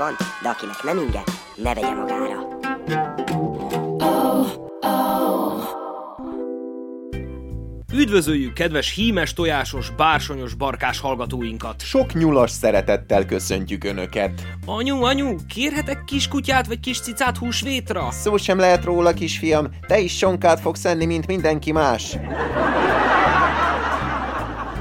van, de akinek nem inge, ne vegye magára. Üdvözöljük kedves hímes, tojásos, bársonyos, barkás hallgatóinkat! Sok nyulas szeretettel köszöntjük Önöket. Anyu, anyu, kérhetek kis kutyát vagy kis cicát húsvétra? Szó sem lehet róla, kisfiam, te is sonkát fogsz enni, mint mindenki más.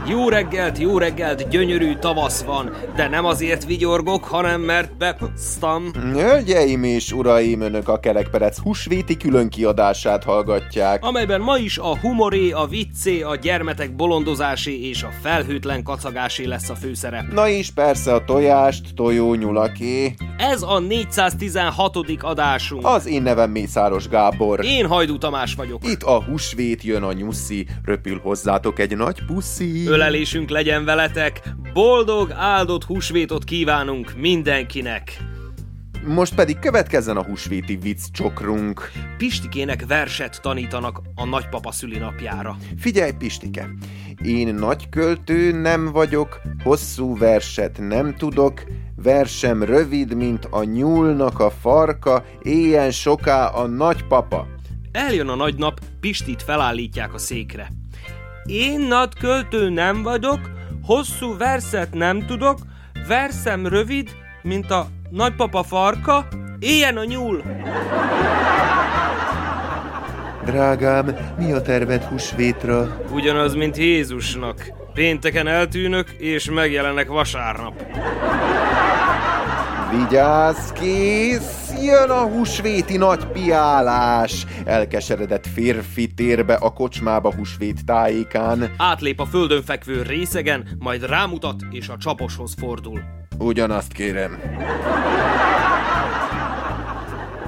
Jó reggelt, jó reggelt, gyönyörű tavasz van, de nem azért vigyorgok, hanem mert bepasztam. Hölgyeim és uraim, Önök a Kerekperec húsvéti különkiadását hallgatják. amelyben ma is a humoré, a viccé, a gyermetek bolondozásé és a felhőtlen kacagásé lesz a főszerep. Na és persze a tojást, tojó nyulaké. Ez a 416. adásunk. Az én nevem Mészáros Gábor. Én Hajdú Tamás vagyok. Itt a húsvét jön a nyuszi, röpül hozzátok egy nagy puszi. Ölelésünk legyen veletek, boldog, áldott húsvétot kívánunk mindenkinek. Most pedig következzen a húsvéti vicc csokrunk. Pistikének verset tanítanak a nagypapa szülinapjára. Figyelj, Pistike! Én nagy költő nem vagyok, hosszú verset nem tudok, versem rövid, mint a nyúlnak a farka, éjjel soká a nagypapa. Eljön a nagy nap, Pistit felállítják a székre. Én nagy költő nem vagyok, hosszú verset nem tudok, verszem rövid, mint a nagypapa farka, éljen a nyúl! Drágám, mi a terved húsvétra? Ugyanaz, mint Jézusnak. Pénteken eltűnök, és megjelenek vasárnap. Vigyázz, kész! Jön a húsvéti nagy piálás! Elkeseredett férfi térbe a kocsmába húsvét tájékán. Átlép a földön fekvő részegen, majd rámutat, és a csaposhoz fordul. Ugyanazt kérem.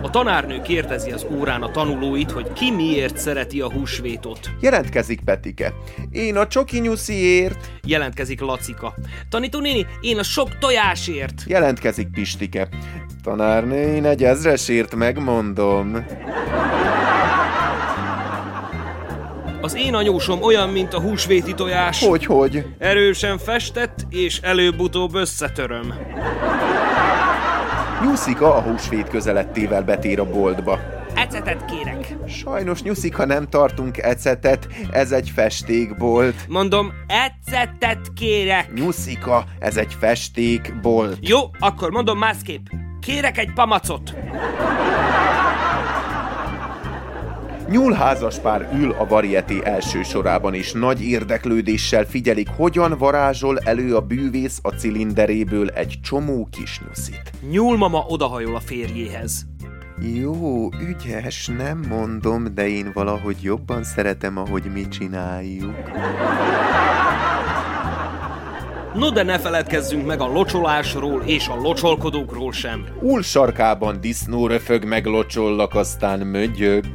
A tanárnő kérdezi az órán a tanulóit, hogy ki miért szereti a húsvétot. Jelentkezik Petike. Én a csoki nyusziért. Jelentkezik Lacika. Tanító néni, én a sok tojásért. Jelentkezik Pistike. Tanárnő, én egy ezresért megmondom. Az én anyósom olyan, mint a húsvéti tojás. Hogy, hogy? Erősen festett, és előbb-utóbb összetöröm. Nyuszika a húsvét közelettével betér a boltba. Ecetet kérek. Sajnos Nyuszika nem tartunk ecetet, ez egy festékbolt. Mondom, ecetet kérek. Nyuszika, ez egy festékbolt. Jó, akkor mondom másképp. Kérek egy pamacot. Nyúlházas pár ül a varieté első sorában, és nagy érdeklődéssel figyelik, hogyan varázsol elő a bűvész a cilinderéből egy csomó kis nyuszit. Nyúlmama odahajol a férjéhez. Jó, ügyes, nem mondom, de én valahogy jobban szeretem, ahogy mi csináljuk. No de ne feledkezzünk meg a locsolásról és a locsolkodókról sem. Úl sarkában disznó röfög, meglocsollak, aztán mögyög.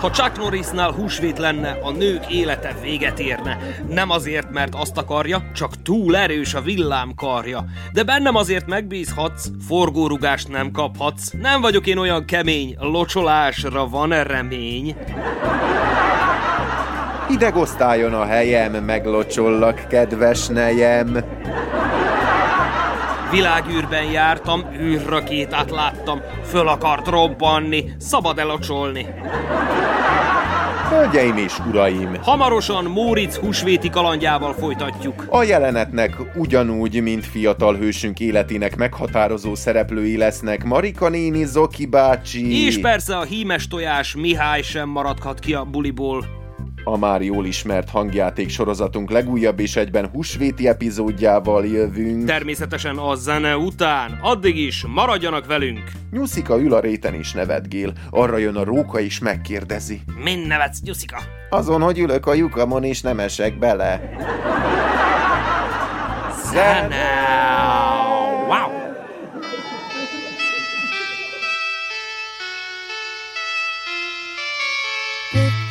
Ha Chuck Norrisnál húsvét lenne, a nők élete véget érne. Nem azért, mert azt akarja, csak túl erős a villám karja. De bennem azért megbízhatsz, forgórugást nem kaphatsz. Nem vagyok én olyan kemény, locsolásra van-e remény? Hideg osztályon a helyem, meglocsollak, kedves nejem. Világűrben jártam, űrrakétát láttam, föl akart robbanni, szabad elocsolni. Hölgyeim és uraim! Hamarosan Móricz húsvéti kalandjával folytatjuk. A jelenetnek ugyanúgy, mint fiatal hősünk életének meghatározó szereplői lesznek Marika néni, Zoki bácsi... És persze a hímes tojás Mihály sem maradhat ki a buliból. A már jól ismert hangjáték sorozatunk legújabb és egyben húsvéti epizódjával jövünk. Természetesen a zene után. Addig is maradjanak velünk. Nyuszika ül a réten és nevetgél. Arra jön a róka és megkérdezi. Min nevetsz, Nyuszika? Azon, hogy ülök a lyukamon és nem esek bele. Zene! Wow!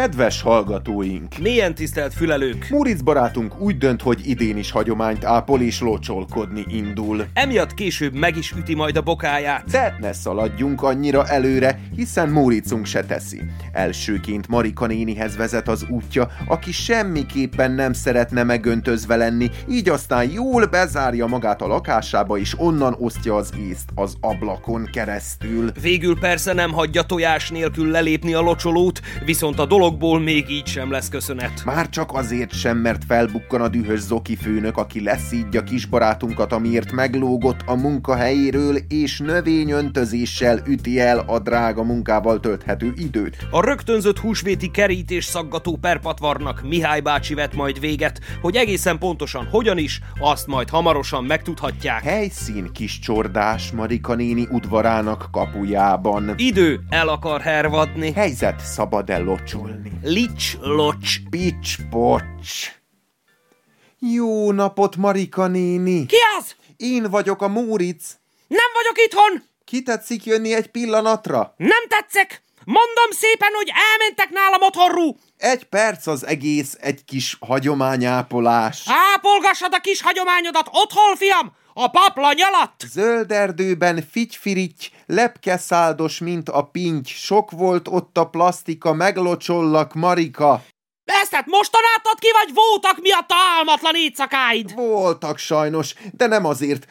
Kedves hallgatóink! Milyen tisztelt fülelők! Muric barátunk úgy dönt, hogy idén is hagyományt ápol és locsolkodni indul. Emiatt később meg is üti majd a bokáját. De ne szaladjunk annyira előre, hiszen Móricunk se teszi. Elsőként Marika nénihez vezet az útja, aki semmiképpen nem szeretne megöntözve lenni, így aztán jól bezárja magát a lakásába, és onnan osztja az észt az ablakon keresztül. Végül persze nem hagyja tojás nélkül lelépni a locsolót, viszont a dologból még így sem lesz köszönet. Már csak azért sem, mert felbukkan a dühös Zoki főnök, aki leszídja kisbarátunkat, amiért meglógott a munkahelyéről, és növényöntözéssel üti el a drága munkával tölthető időt. A rögtönzött húsvéti kerítés szaggató perpatvarnak Mihály bácsi vet majd véget, hogy egészen pontosan hogyan is, azt majd hamarosan megtudhatják. Helyszín kis csordás Marika néni udvarának kapujában. Idő el akar hervadni. Helyzet szabad-e locsolni? Lics, locs. Pics, pocs. Jó napot, Marika néni! Ki az? Én vagyok a Móric. Nem vagyok itthon! Ki tetszik jönni egy pillanatra? Nem tetszek! Mondom szépen, hogy elmentek nálam otthonrú! Egy perc az egész, egy kis hagyományápolás. Ápolgassad a kis hagyományodat otthon, fiam! A paplany alatt! Zöld erdőben figyfirigy, lepkeszáldos, mint a pinty, sok volt ott a plasztika, meglocsollak, Marika. Ezt hát ki, vagy voltak miatt álmatlan éjszakáid? Voltak sajnos, de nem azért.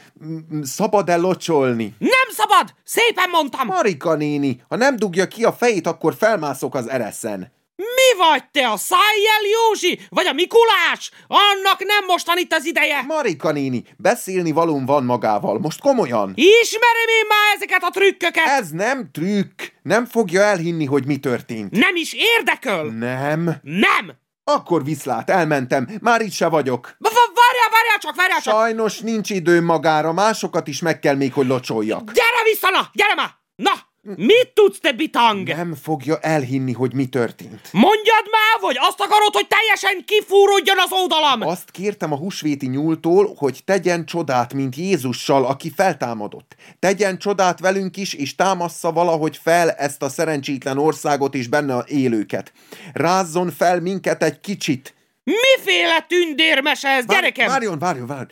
Szabad-e locsolni? Nem szabad! Szépen mondtam! Marika néni, ha nem dugja ki a fejét, akkor felmászok az ereszen. Mi vagy te, a Szájjel Józsi? Vagy a Mikulás? Annak nem mostan itt az ideje! Marika néni, beszélni valóm van magával, most komolyan. Ismerem én már ezeket a trükköket! Ez nem trükk, nem fogja elhinni, hogy mi történt. Nem is érdekel! Nem. Nem! Akkor viszlát, elmentem, már itt se vagyok. Várjál, várjál csak, várjál csak! Sajnos nincs időm magára, másokat is meg kell még, hogy locsoljak. Gyere vissza, na! Gyere már! Na! Mit tudsz, te bitang? Nem fogja elhinni, hogy mi történt. Mondjad már, vagy azt akarod, hogy teljesen kifúródjon az oldalam? Azt kértem a húsvéti nyúltól, hogy tegyen csodát, mint Jézussal, aki feltámadott. Tegyen csodát velünk is, és támassza valahogy fel ezt a szerencsétlen országot és benne a élőket. Rázzon fel minket egy kicsit. Miféle tündérmese ez, gyerekem? Várjon, várjon, várjon.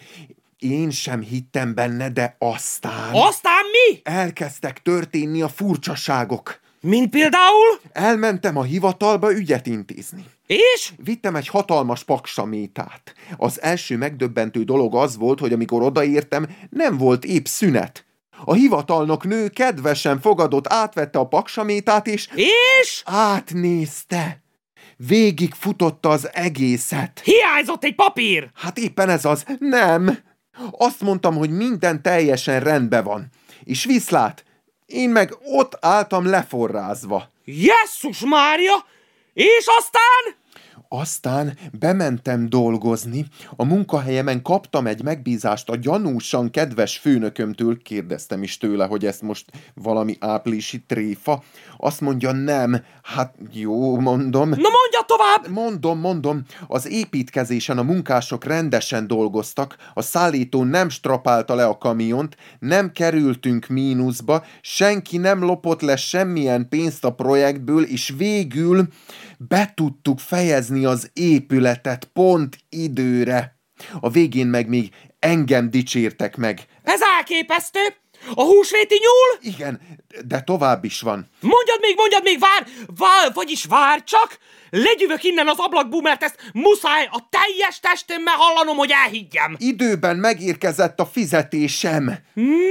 Én sem hittem benne, de aztán... Aztán mi? Elkezdtek történni a furcsaságok. Mint például? Elmentem a hivatalba ügyet intézni. És? Vittem egy hatalmas paksamétát. Az első megdöbbentő dolog az volt, hogy amikor odaértem, nem volt épp szünet. A hivatalnok nő kedvesen fogadott, átvette a paksamétát, és És? átnézte. Végig futotta az egészet. Hiányzott egy papír! Hát éppen ez az. Nem. Azt mondtam, hogy minden teljesen rendben van. És viszlát, én meg ott álltam leforrázva. Jesszus Mária! És aztán? Aztán bementem dolgozni, a munkahelyemen kaptam egy megbízást a gyanúsan kedves főnökömtől, kérdeztem is tőle, hogy ezt most valami áprilisi tréfa. Azt mondja, nem. Hát jó, mondom. Na mondja tovább! Mondom, mondom, az építkezésen a munkások rendesen dolgoztak, a szállító nem strapálta le a kamiont, nem kerültünk mínuszba, senki nem lopott le semmilyen pénzt a projektből, és végül be tudtuk fejezni az épületet pont időre. A végén meg még engem dicsértek meg. Ez elképesztő! A húsvéti nyúl? Igen, de tovább is van. Mondjad még, mondjad még, vár, vár, vagyis vár csak! Legyűvök innen az ablakból, mert ezt muszáj a teljes testemmel hallanom, hogy elhiggyem. Időben megérkezett a fizetésem.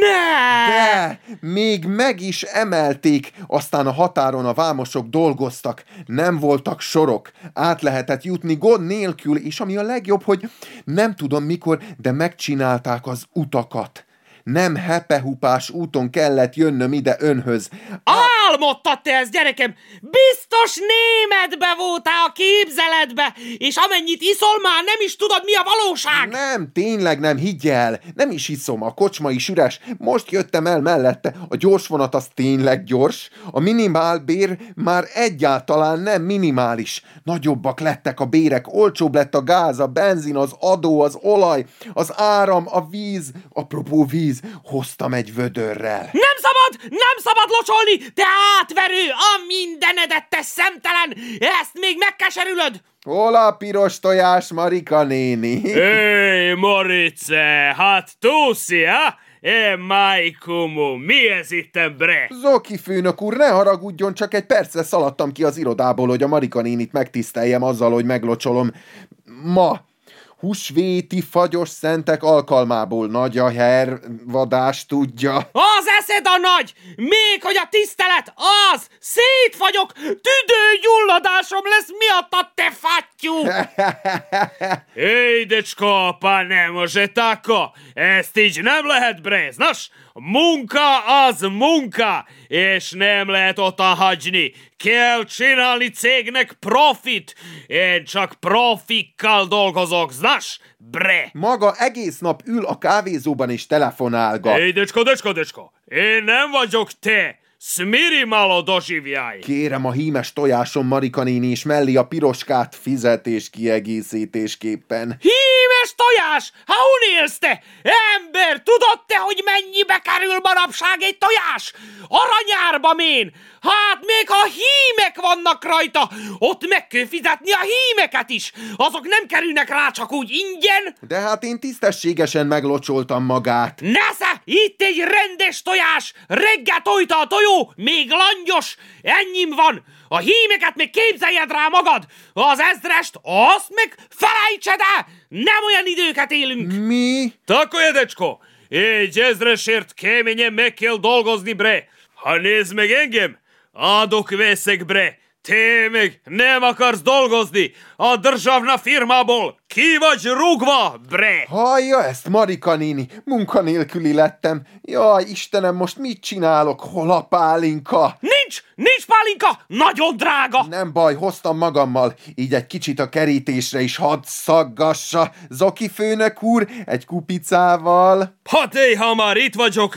Ne! De még meg is emelték, aztán a határon a vámosok dolgoztak, nem voltak sorok, át lehetett jutni gond nélkül, és ami a legjobb, hogy nem tudom mikor, de megcsinálták az utakat. Nem hepehupás úton kellett jönnöm ide önhöz. Álmodtad te ezt, gyerekem! Biztos németbe voltál a képzeletbe, és amennyit iszol már nem is tudod, mi a valóság! Nem, tényleg nem, higgy el. Nem is iszom, a kocsma is üres. Most jöttem el mellette. A gyorsvonat az tényleg gyors. A minimálbér már egyáltalán nem minimális. Nagyobbak lettek a bérek, olcsóbb lett a gáz, a benzin, az adó, az olaj, az áram, a víz. Apropó víz, hoztam egy vödörrel. Nem szabad, nem szabad locsolni, te átverő, a mindenedet, te szemtelen! Ezt még megkeserülöd! Hol a piros tojás, Marika néni? Hé, Morice, hát túszi, ha? É, Maikumu, mi ez itten bre? Zoki főnök úr, ne haragudjon, csak egy percre szaladtam ki az irodából, hogy a Marika nénit megtiszteljem azzal, hogy meglocsolom. Ma, húsvéti fagyos szentek alkalmából nagy a hervadás tudja. Az eszed a nagy! Még hogy a tisztelet, az! Szétfagyok! Tüdőgyulladásom lesz miattad, te fattyú! Ej, dečko, pa ne može tako! Ezt így nem lehet, Brez. Munka az munka, és nem lehet ott hagyni. Kell csinálni cégnek profit. Én csak profikkal dolgozok, znaš, bre. Maga egész nap ül a kávézóban és telefonálgat. Dečko, dečko, dečko, én nem vagyok te. Smiri malo doživjaj. Kérem a hímes tojásom Marika néni és mellé a piroskát fizetés kiegészítésképpen. Hímes tojás! Ha unélsz te! Ember, tudod te, hogy mennyibe kerül manapság egy tojás? Aranyárba mén! Hát még ha hímek vannak rajta, ott meg kell fizetni a hímeket is! Azok nem kerülnek rá csak úgy ingyen! De hát én tisztességesen meglocsoltam magát. Nesze, itt egy rendes tojás! Reggel tojta a tojó, még langyos! Ennyim van! A hímeket még képzeljed rá magad! Az ezrest, azt meg felejtsed el! Nem olyan időket élünk! Mi? Tako je, dečko! Egy ezresért keményen meg kell dolgozni, bre! Ha nézd meg engem, adok veszek, bre! Te meg nem akarsz dolgozni! A državna firmából ki vagy rúgva, bre! Hallja ezt, Marika néni, munkanélküli lettem. Jaj, Istenem, most mit csinálok? Hol a pálinka? Nincs! Nincs pálinka! Nagyon drága! Nem baj, hoztam magammal, így egy kicsit a kerítésre is hadd szaggassa. Zoki főnök úr, egy kupicával. Hát éj, ha már itt vagyok,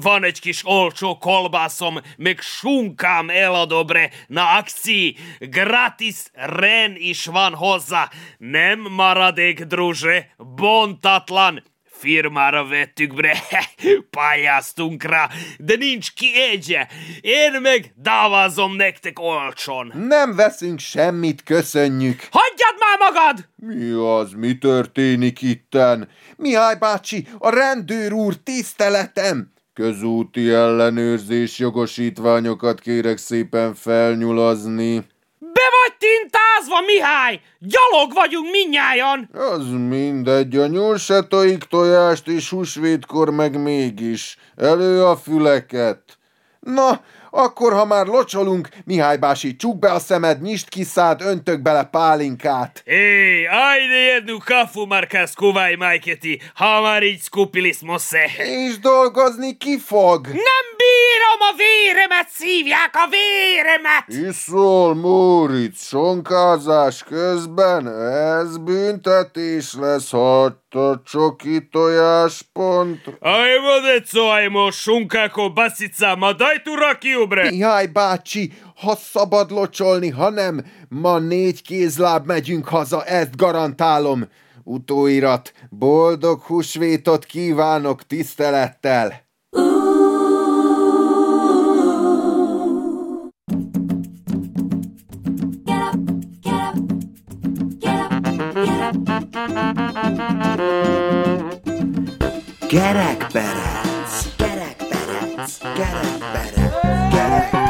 van egy kis olcsó kolbászom, meg sunkám eladobre na akcii. Gratis ren is van hozzá. Nem maradék, druže, bontatlan. Firmára vettük bre, pályáztunk rá, de nincs ki egye. Én meg dávázom nektek olcsón. Nem veszünk semmit, köszönjük. Hagyjad már magad! Mi az, mi történik itten? Mihály bácsi, a rendőr úr, tiszteletem! Közúti ellenőrzés jogosítványokat kérek szépen felnyulazni. Be vagy tintázva, Mihály! Gyalog vagyunk minnyájan! Az mindegy, a nyúl se tojik tojást, és húsvétkor meg mégis. Elő a füleket. Na, akkor, ha már locsolunk, Mihály bási, csuk be a szemed, nyisd ki szád, öntök bele pálinkát. Ej, ajde jednu kafu, Marka, skuvaj majketi, ha már így skupilismo se. És dolgozni ki fog? Nem bírom a véremet, szívják a véremet! Iszol, Móric, sonkázás közben, ez büntetés lesz, hagyta csoki tojáspont. Ajmo, deco, ajmo, šunkako, basica, ma daj tu rakiju, bre! Mihály bácsi, ha szabad locsolni, ha nem, ma négy kézláb megyünk haza, ezt garantálom. Utóirat, boldog húsvétot kívánok tisztelettel! Gerekperec, gerekperec, gerekperec, gerekperec.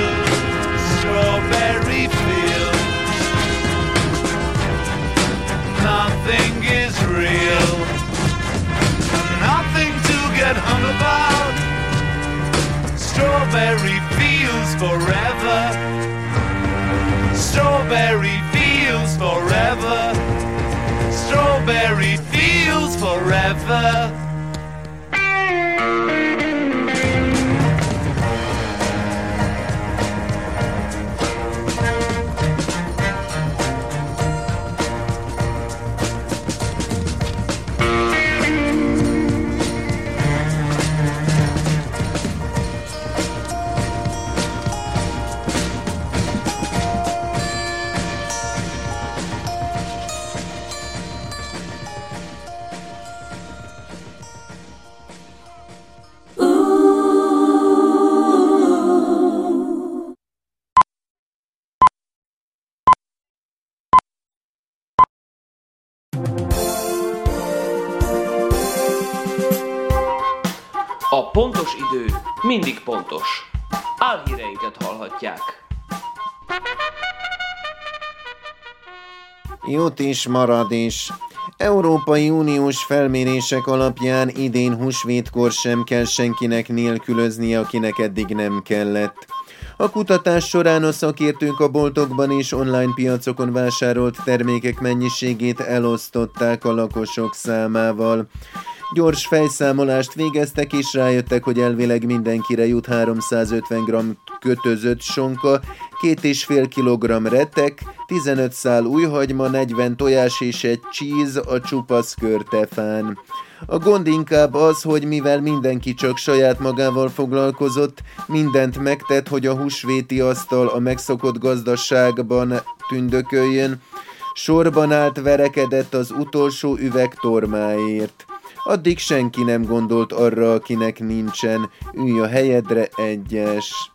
Pontos idő mindig pontos. Álhíreinket hallhatják. Jut is marad is. Európai Uniós felmérések alapján idén húsvétkor sem kell senkinek nélkülözni, akinek eddig nem kellett. A kutatás során a szakértők a boltokban és online piacokon vásárolt termékek mennyiségét elosztották a lakosok számával. Gyors fejszámolást végeztek, és rájöttek, hogy elvileg mindenkire jut 350 g kötözött sonka, 2,5 kg retek, 15 szál újhagyma, 40 tojás és egy cheese a csupasz körtefán. A gond inkább az, hogy mivel mindenki csak saját magával foglalkozott, mindent megtett, hogy a húsvéti asztal a megszokott gazdaságban tündököljön, sorban állt verekedett az utolsó üveg tormáért. Addig senki nem gondolt arra, akinek nincsen. Ülj a helyedre, egyes.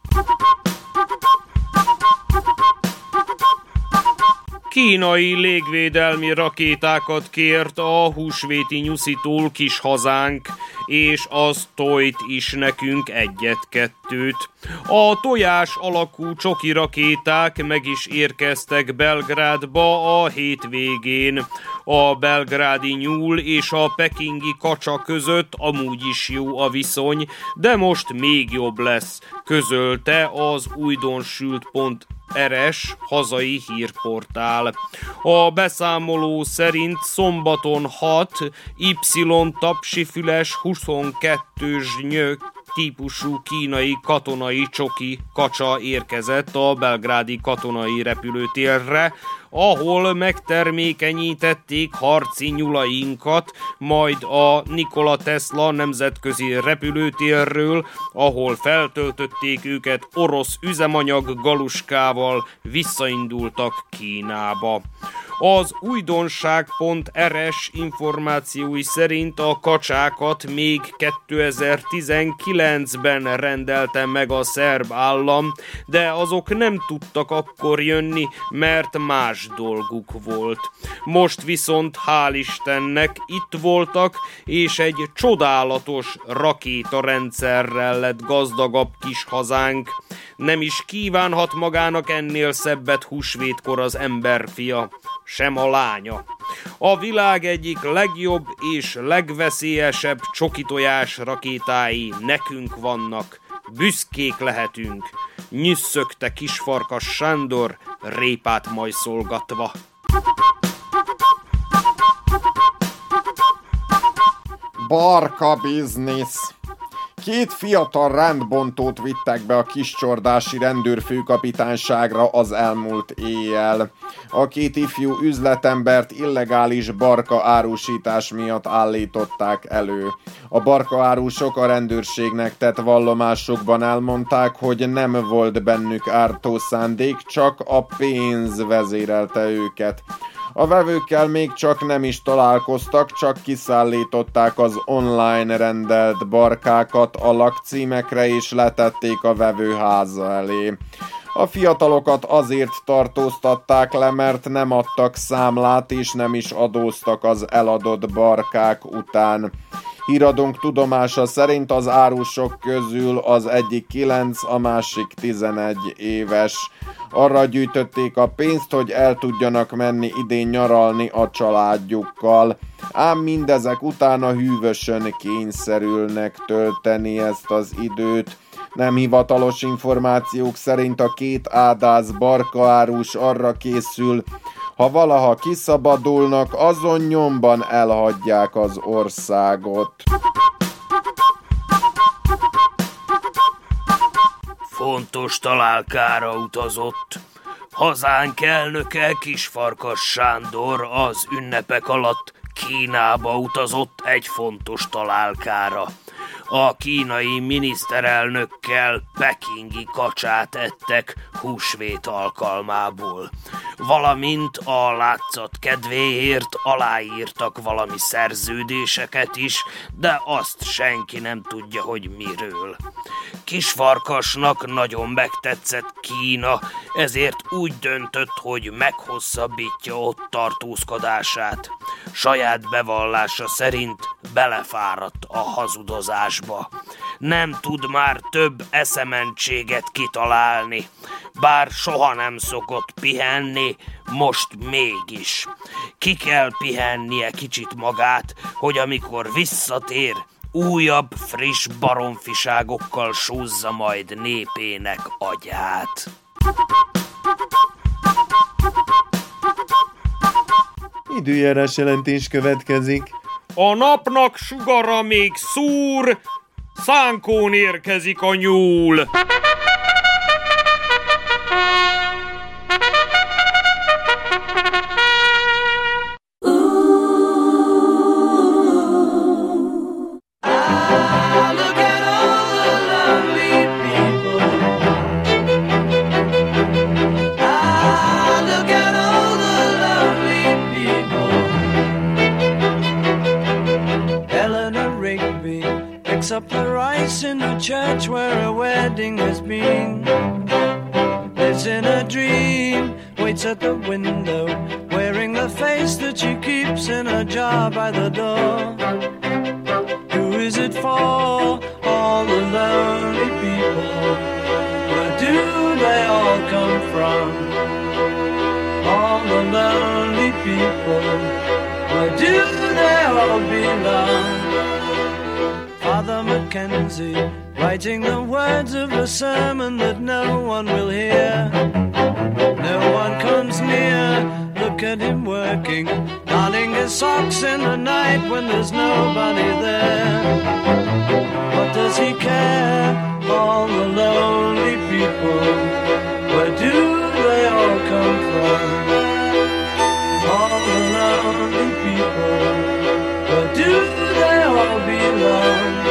Kínai légvédelmi rakétákat kért a húsvéti nyuszitól kis hazánk, és az tojt is nekünk egyet-kettőt. A tojás alakú csoki rakéták meg is érkeztek Belgrádba a hétvégén. A belgrádi nyúl és a pekingi kacsa között amúgy is jó a viszony, de most még jobb lesz, közölte az újdonsült.hu RS hazai hírportál. A beszámoló szerint szombaton 6 Y tapsifüles 22-s nyök típusú kínai katonai csoki kacsa érkezett a belgrádi katonai repülőtérre, ahol megtermékenyítették harci nyulainkat, majd a Nikola Tesla nemzetközi repülőtérről, ahol feltöltötték őket orosz üzemanyag galuskával, visszaindultak Kínába. Az újdonság.rs információi szerint a kacsákat még 2019-ben rendelte meg a szerb állam, de azok nem tudtak akkor jönni, mert más dolguk volt. Most viszont hál' Istennek itt voltak, és egy csodálatos rakétarendszerrel lett gazdagabb kis hazánk. Nem is kívánhat magának ennél szebbet húsvétkor az emberfia sem a lánya. A világ egyik legjobb és legveszélyesebb csokitojás rakétái nekünk vannak. Büszkék lehetünk. Nyüsszögte kisfarkas Sándor, répát majszolgatva. Barka biznisz. Két fiatal rendbontót vittek be a kiscsordási rendőrfőkapitányságra az elmúlt éjjel. A két ifjú üzletembert illegális barka árusítás miatt állították elő. A barka árusok a rendőrségnek tett vallomásokban elmondták, hogy nem volt bennük ártó szándék, csak a pénz vezérelte őket. A vevőkkel még csak nem is találkoztak, csak kiszállították az online rendelt barkákat a lakcímekre és letették a vevőháza elé. A fiatalokat azért tartóztatták le, mert nem adtak számlát és nem is adóztak az eladott barkák után. Híradónk tudomása szerint az árusok közül az egyik 9, a másik 11 éves. Arra gyűjtötték a pénzt, hogy el tudjanak menni idén nyaralni a családjukkal. Ám mindezek után a hűvösön kényszerülnek tölteni ezt az időt. Nem hivatalos információk szerint a két ádász barkaárus arra készül, ha valaha kiszabadulnak, azon nyomban elhagyják az országot. Fontos találkára utazott. Hazánk elnöke Kisfarkas Sándor az ünnepek alatt Kínába utazott egy fontos találkára a kínai miniszterelnökkel pekingi kacsát ettek húsvét alkalmából. Valamint a látszat kedvéért aláírtak valami szerződéseket is, de azt senki nem tudja, hogy miről. Kisfarkasnak nagyon megtetszett Kína, ezért úgy döntött, hogy meghosszabbítja ott tartózkodását. Saját bevallása szerint belefáradt a hazudozásba. Nem tud már több eszementséget kitalálni, bár soha nem szokott pihenni, most mégis. Ki kell pihennie kicsit magát, hogy amikor visszatér, újabb, friss baromfiságokkal súzza majd népének agyát. Időjárás jelentés következik. A napnak sugara még szúr, szánkón érkezik a nyúl. In a jar by the door. Who is it for? All the lonely people. Where do they all come from? All the lonely people. Where do they all belong? Father Mackenzie, writing the words of a sermon that no one will hear. No one comes near look at him working, darning his socks in the night when there's nobody there. What does he care for all the lonely people? Where do they all come from? All the lonely people, where do they all belong?